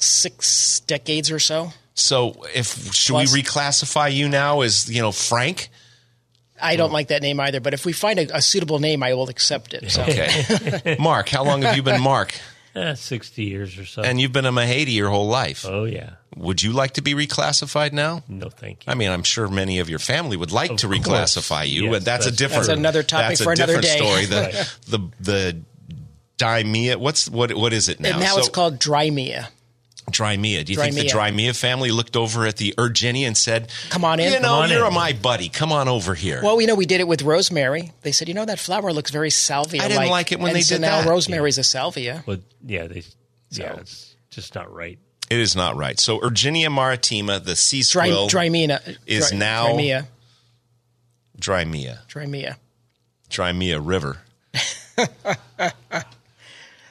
E: six decades or so.
C: So, if should
E: Plus-
C: we reclassify you now as you know Frank?
E: I don't like that name either, but if we find a, a suitable name, I will accept it. So.
C: Okay, Mark. How long have you been Mark?
H: Eh, 60 years or so.
C: And you've been a Mahady your whole life.
H: oh, yeah.
C: Would you like to be reclassified now?
H: No, thank you.
C: I mean, I'm sure many of your family would like
H: Of
C: to
H: course.
C: reclassify you,
H: Yes,
C: but that's, a
H: that's-
C: different.
E: That's another topic
C: that's
E: for
C: a
E: another
C: different
E: day.
C: story. The the the Dimea. What's what? What is it now?
E: And now
C: So-
E: it's called Drimia.
C: Drimia. Do you think the
E: Drimia.
C: Drimia family looked over at the Urginea and said,
E: Come on in.
C: You know,
H: Come
C: you're
H: in."
C: my buddy. Come on over here."
E: Well, you know, we did it with rosemary. They said, you know, that flower looks very salvia.
C: I didn't like it when
E: and
C: they
E: so
C: did
E: now
C: that.
E: Rosemary's a salvia.
H: But yeah, they, yeah, it's just not right.
C: It is not right. So Urginea maritima, the sea
E: Dry,
C: squill,
E: Drymena
C: is
E: Dry-
C: now-
E: Drimia.
C: Drimia,
E: Drimia.
C: Drimia River.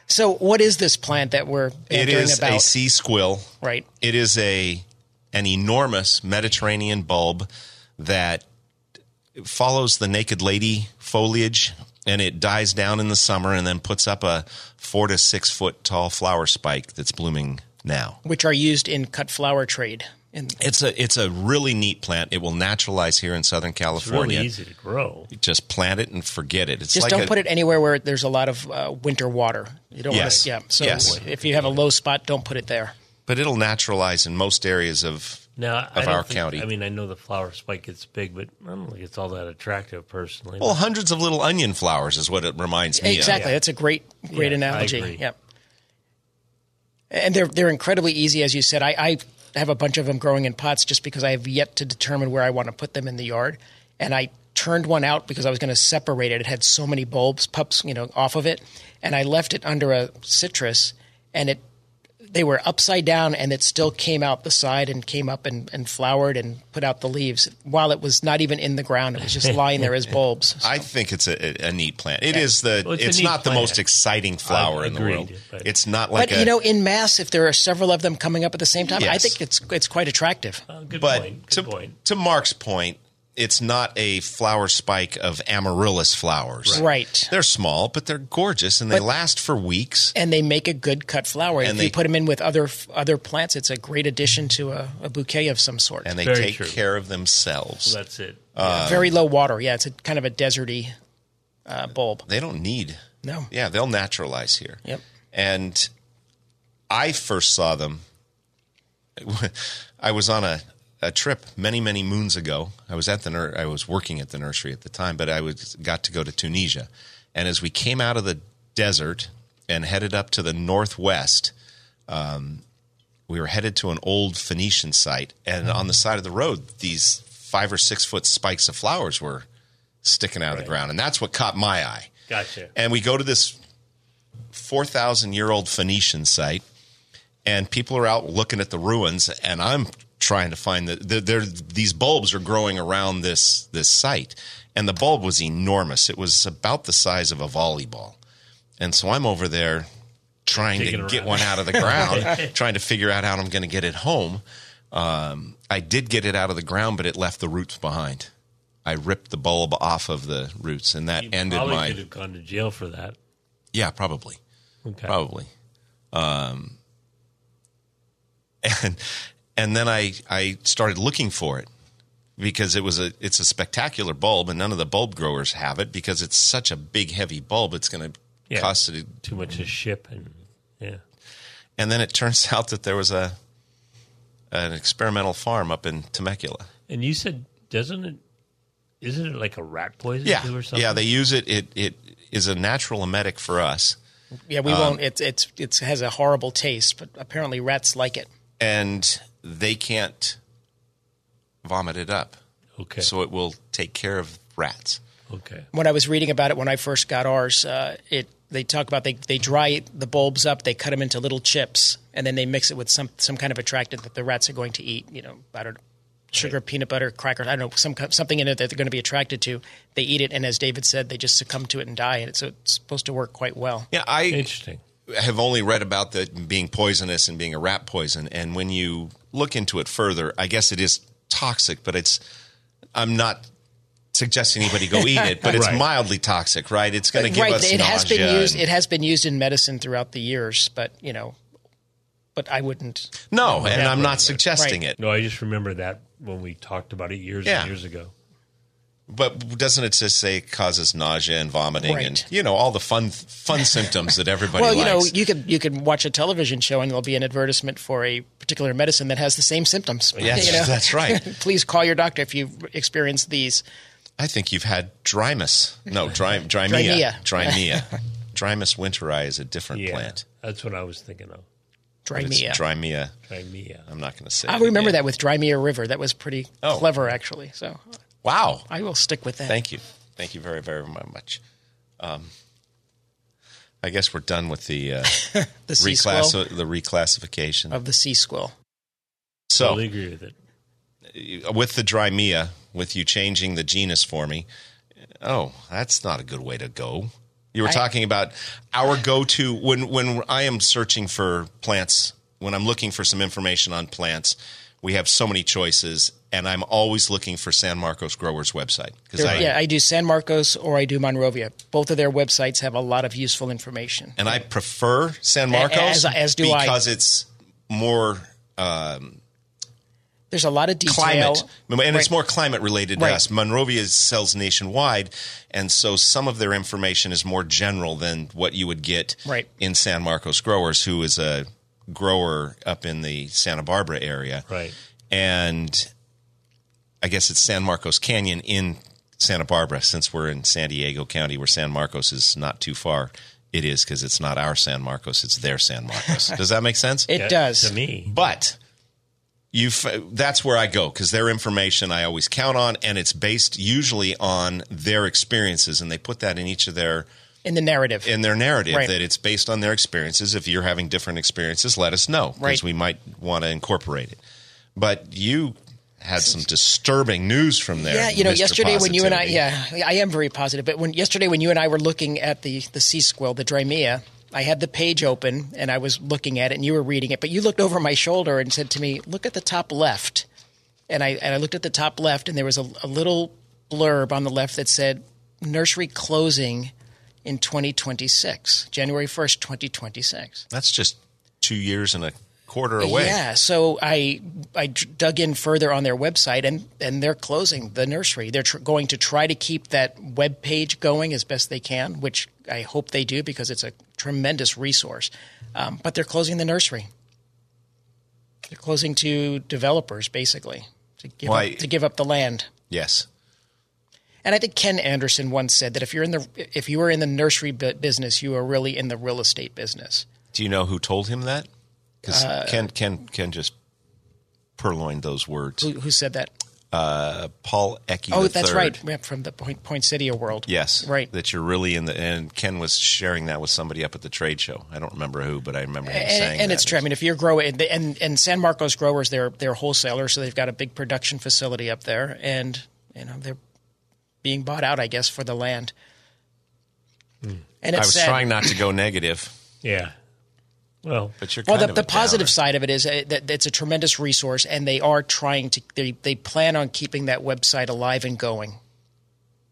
E: So, what is this plant that we're
C: It is
E: about?
C: a sea squill.
E: right.
C: It is a an enormous Mediterranean bulb that follows the naked lady foliage and it dies down in the summer and then puts up a four to six foot tall flower spike that's blooming now.
E: Which are used in cut flower trade. And
C: It's a it's a really neat plant. It will naturalize here in Southern California.
H: It's really easy to grow.
C: Just plant it and forget it. It's
E: just
C: like
E: don't
C: a-
E: put it anywhere where there's a lot of uh, winter water. You don't
C: Yes.
E: want to. Yeah. So
C: Yes.
E: if you have a low spot, don't put it there.
C: but it'll naturalize in most areas of
H: Now,
C: of our
H: think-
C: county.
H: I mean, I know the flower spike gets big, but I don't think it's all that attractive personally.
C: well, hundreds of little onion flowers is what it reminds me of.
E: Exactly.
C: of.
E: That's a great, great
H: Yeah, I
E: analogy.
H: agree.
E: Yep. And they're they're incredibly easy, as you said. I, I have a bunch of them growing in pots just because I have yet to determine where I want to put them in the yard. And I turned one out because I was going to separate it. It had so many bulbs, pups, you know, off of it, and I left it under a citrus, and it they were upside down and it still came out the side and came up and, and flowered and put out the leaves while it was not even in the ground. It was just lying there as bulbs.
C: I think it's a, a neat plant. It is the.
H: Well, it's
C: it's
H: a neat
C: not the most exciting flower in the world.
H: but-
C: It's not like
E: but
C: a.
E: you know, in mass, if there are several of them coming up at the same time, I think it's it's quite attractive.
H: Uh, good
C: but
H: point.
C: to,
H: Good point.
C: to Mark's point, it's not a flower spike of amaryllis flowers.
E: Right.
C: They're small, but they're gorgeous and they
E: But-
C: last for weeks.
E: And they make a good cut flower.
C: And
E: if
C: they-
E: you put them in with other other plants, it's a great addition to a, a bouquet of some sort.
C: And they
H: Very
C: take
H: true.
C: care of themselves.
H: Well, that's it.
E: Very low water. Yeah, it's a kind of a deserty uh, bulb.
C: they don't need.
E: No.
C: Yeah, they'll naturalize here.
E: Yep.
C: And I first saw them. I was on a, a trip many many moons ago. I was at the nur- I was working at the nursery at the time, but I was got to go to Tunisia. And as we came out of the desert and headed up to the northwest, um, we were headed to an old Phoenician site, and on the side of the road, these five or six foot spikes of flowers were sticking out of the ground, and that's what caught my eye.
H: Gotcha.
C: And we go to this 4,000 year old Phoenician site, and people are out looking at the ruins, and I'm trying to find the, the there. These bulbs are growing around this this site, and the bulb was enormous. It was about the size of a volleyball, and so I'm over there trying to get one out of the ground, trying to figure out how I'm going to get it home. Um, I did get it out of the ground, but it left the roots behind. I ripped the bulb off of the roots, and that
H: You
C: ended
H: probably
C: my
H: could have gone to jail for that.
C: yeah, probably,
H: Okay.
C: probably. Um, and and then I I started looking for it because it was a it's a spectacular bulb, and none of the bulb growers have it because it's such a big, heavy bulb. It's going to
H: Yeah.
C: cost it.
H: Too much to ship and yeah.
C: And then it turns out that there was a an experimental farm up in Temecula.
H: And you said, doesn't it? Isn't it like a rat poison
C: Yeah,
H: too or something?
C: yeah. They use it. It it is a natural emetic for us.
E: Yeah, we um, won't. It it's it has a horrible taste, but apparently rats like it.
C: and they can't vomit it up.
H: Okay.
C: So it will take care of rats.
H: okay.
E: When I was reading about it when I first got ours, uh, it they talk about they they dry the bulbs up, they cut them into little chips, and then they mix it with some some kind of attractant that the rats are going to eat. You know, butter, sugar, peanut butter, crackers. I don't know some something in it that they're going to be attracted to. They eat it, and as David said, they just succumb to it and die. And it's, so it's supposed to work quite well.
C: Yeah, I
H: Interesting.
C: Have only read about the being poisonous and being a rat poison, and when you look into it further, I guess it is toxic, but it's I'm not suggesting anybody go eat it, but it's
H: Right.
C: mildly toxic, right? It's going to give
E: right.
C: us
E: it has been
C: nausea
E: used.
C: and-
E: It has been used in medicine throughout the years, but you know, but I wouldn't.
C: no, and I'm not suggesting
E: Right.
C: it.
H: No, I just remember that when we talked about it years
C: Yeah.
H: and years ago.
C: But doesn't it just say it causes nausea and vomiting
E: Right.
C: and you know all the fun fun symptoms that everybody
E: Well, you know, you could you could watch a television show and there'll be an advertisement for a particular medicine that has the same symptoms.
C: Yes,
E: You know?
C: that's right.
E: Please call your doctor if you've experienced these.
C: I think you've had drimys. No, dry, drimia.
E: Drimia.
C: Drimia. Drimys winteri is a different
H: Yeah.
C: plant.
H: That's what I was thinking of.
C: But it's
E: Drimia.
C: Drimia.
H: Crimea.
C: I'm not going to say.
E: I remember
C: again.
E: that with Drimia River. That was pretty
C: Oh.
E: clever, actually. So
C: Wow.
E: I will stick with that.
C: Thank you. Thank you very, very much. Um, I guess we're done with the uh,
E: The
C: reclass- the reclassification.
E: of the sea squill.
C: So
H: Totally agree with it.
C: with the Drimia, with you changing the genus for me, oh, that's not a good way to go. You were
E: I-
C: talking about our go-to when when I am searching for plants, when I'm looking for some information on plants, we have so many choices, and I'm always looking for San Marcos Growers website because I
E: yeah, I do San Marcos or I do Monrovia. Both of their websites have a lot of useful information.
C: and I prefer San Marcos
E: as- as do I.
C: because it's more um,
E: There's a lot of detail.
C: climate, and it's more climate related to
E: Right.
C: us. Monrovia sells nationwide, and so some of their information is more general than what you would get
E: Right.
C: in San Marcos Growers, who is a grower up in the Santa Barbara area,
H: Right.
C: and I guess it's San Marcos Canyon in Santa Barbara. Since we're in San Diego County, where San Marcos is not too far. It is because it's not our San Marcos; it's their San Marcos. Does that make sense?
E: It
H: Yeah,
E: does.
H: To me.
C: But you that's where I go because their information I always count on, and it's based usually on their experiences, and they put that in each of their
E: in the narrative.
C: in their narrative
E: Right.
C: that it's based on their experiences. If you're having different experiences, let us know because
E: Right.
C: we might want to incorporate it. But you had some disturbing news from there.
E: Yeah, you know,
C: Mr.
E: yesterday when you and I, yeah, I am very positive. But when yesterday when you and I were looking at the the sea squill, the Drimia, I had the page open and I was looking at it, and you were reading it. But you looked over my shoulder and said to me, "Look at the top left." And I and I looked at the top left, and there was a, a little blurb on the left that said "Nursery closing in 2026, January 1st, 2026."
C: that's just two years and a quarter away.
E: Yeah, so I I dug in further on their website, and and they're closing the nursery. They're tr- going to try to keep that web page going as best they can, which I hope they do because it's a tremendous resource. Um, but they're closing the nursery. They're closing to developers, basically, to give
C: Why-
E: up, to give up the land.
C: Yes.
E: And I think Ken Andersen once said that if you're in the if you are in the nursery bu- business, you are really in the real estate business.
C: Do you know who told him that? Because
E: Uh,
C: Ken, Ken, Ken just purloined those words.
E: Who, who said that?
C: Uh, Paul Ecke.
E: Oh,
C: the
E: that's right, yeah, from the Point, Poinsettia world.
C: Yes,
E: right.
C: That you're really in the. And Ken was sharing that with somebody up at the trade show. I don't remember who, but I remember him
E: and,
C: saying
E: and
C: that.
E: it's true. I mean, if you're growing, and and San Marcos growers, they're they're wholesalers, so they've got a big production facility up there, and you know they're being bought out, I guess, for the land. And
C: I
E: it's
C: was
E: sad.
C: trying not to go negative,
H: Yeah. Well,
C: but you're
E: Well, the,
C: of
E: the
C: a
E: positive
C: downer.
E: side of it is uh, that it's a tremendous resource, and they are trying to. They they plan on keeping that website alive and going.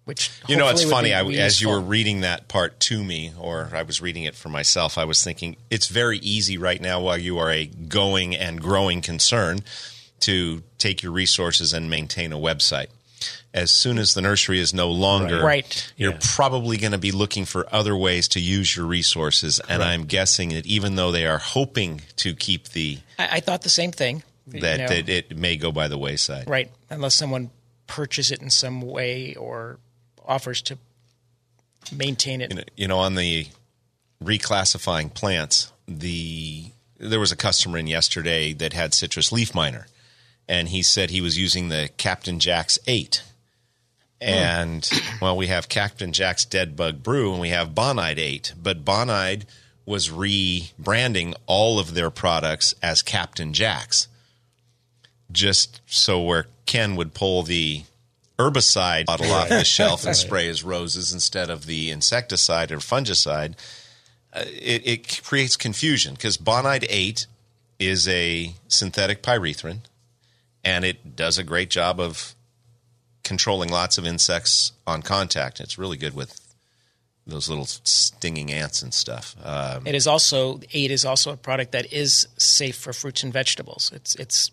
E: Which
C: You know, it's funny. I, as you were reading that part to me, or I was reading it for myself, I was thinking it's very easy right now while you are a going and growing concern to take your resources and maintain a website. As soon as the nursery is no longer,
E: Right.
C: you're
H: Yeah.
C: probably going to be looking for other ways to use your resources. And I'm guessing that even though they are hoping to keep the
E: I, I thought the same thing. you
C: that,
E: know.
C: that it may go by the wayside.
E: Right. Unless someone purchase it in some way or offers to maintain it.
C: you know, you know, on the reclassifying plants, the there was a customer in yesterday that had citrus leaf miner, and he said he was using the Captain Jack's eight. And well, we have Captain Jack's Dead Bug Brew, and we have Bonide Eight, but Bonide was rebranding all of their products as Captain Jack's, just so where Ken would pull the herbicide bottle off the shelf and spray his roses instead of the insecticide or fungicide, uh, it, it creates confusion because Bonide 8 is a synthetic pyrethrin and it does a great job of controlling lots of insects on contact. It's really good with those little stinging ants and stuff. Um,
E: It is also eight is also a product that is safe for fruits and vegetables. It's it's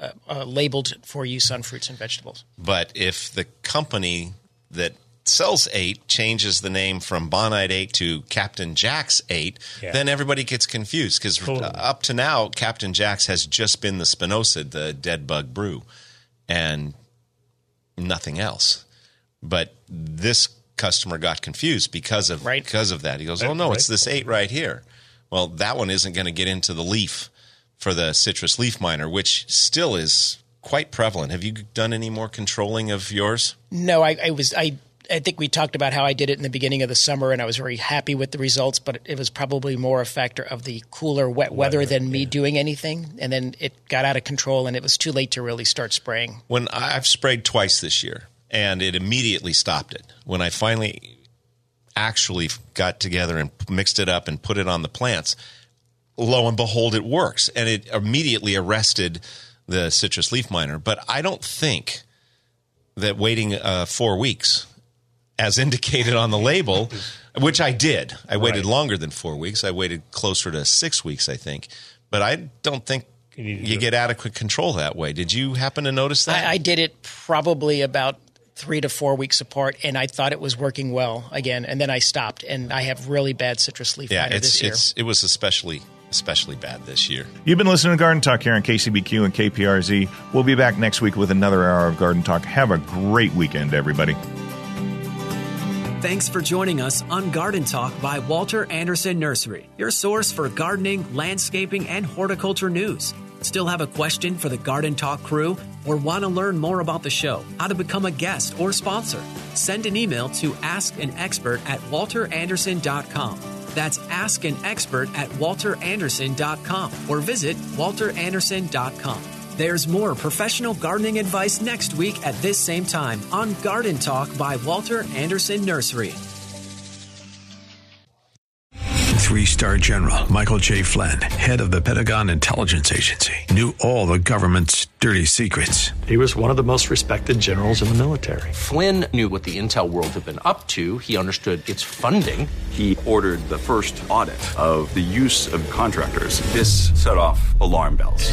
E: uh, uh, labeled for use on fruits and vegetables.
C: But if the company that sells 8 changes the name from Bonide 8 to Captain Jack's 8,
H: Yeah.
C: then everybody gets confused because
H: Totally.
C: up to now, Captain Jack's has just been the Spinosad, the dead bug brew, and nothing else. But this customer got confused because of
E: Right.
C: because of that. He goes, "Oh no, it's this 8 right here." Well, that one isn't going to get into the leaf for the citrus leaf miner, which still is quite prevalent. Have you done any more controlling of yours?
E: No, I, I was I I think we talked about how I did it in the beginning of the summer, and I was very happy with the results. But it was probably more a factor of the cooler, wet weather,
H: Weather,
E: than me doing anything. And then it got out of control, and it was too late to really start spraying.
C: when I've sprayed twice this year, and it immediately stopped it. When I finally actually got together and mixed it up and put it on the plants, lo and behold, it works, and it immediately arrested the citrus leaf miner. But I don't think that waiting uh, four weeks, as indicated on the label, which I did, I waited
H: Right.
C: longer than four weeks. I waited closer to six weeks, I think. But I don't think
H: You
C: you get adequate control that way. Did you happen to notice that?
E: I, I did it probably about three to four weeks apart, and I thought it was working well again. And then I stopped, and I have really bad citrus leaf
C: yeah, it's
E: this year.
C: it's it was especially especially bad this year.
B: You've been listening to Garden Talk here on KCBQ and KPRZ. We'll be back next week with another hour of Garden Talk. Have a great weekend, everybody.
A: Thanks for joining us on Garden Talk by Walter Andersen Nursery, your source for gardening, landscaping, and horticulture news. Still have a question for the Garden Talk crew or want to learn more about the show, how to become a guest or sponsor? Send an email to askanexpert at walterandersen.com. That's ask an expert at walterandersen.com or visit walterandersen.com. There's more professional gardening advice next week at this same time on Garden Talk by Walter Andersen Nursery.
J: Three star general Michael J. Flynn, head of the Pentagon Intelligence Agency, knew all the government's dirty secrets.
K: He was one of the most respected generals in the military.
L: Flynn knew what the intel world had been up to. He understood its funding.
M: He ordered the first audit of the use of contractors. This set off alarm bells.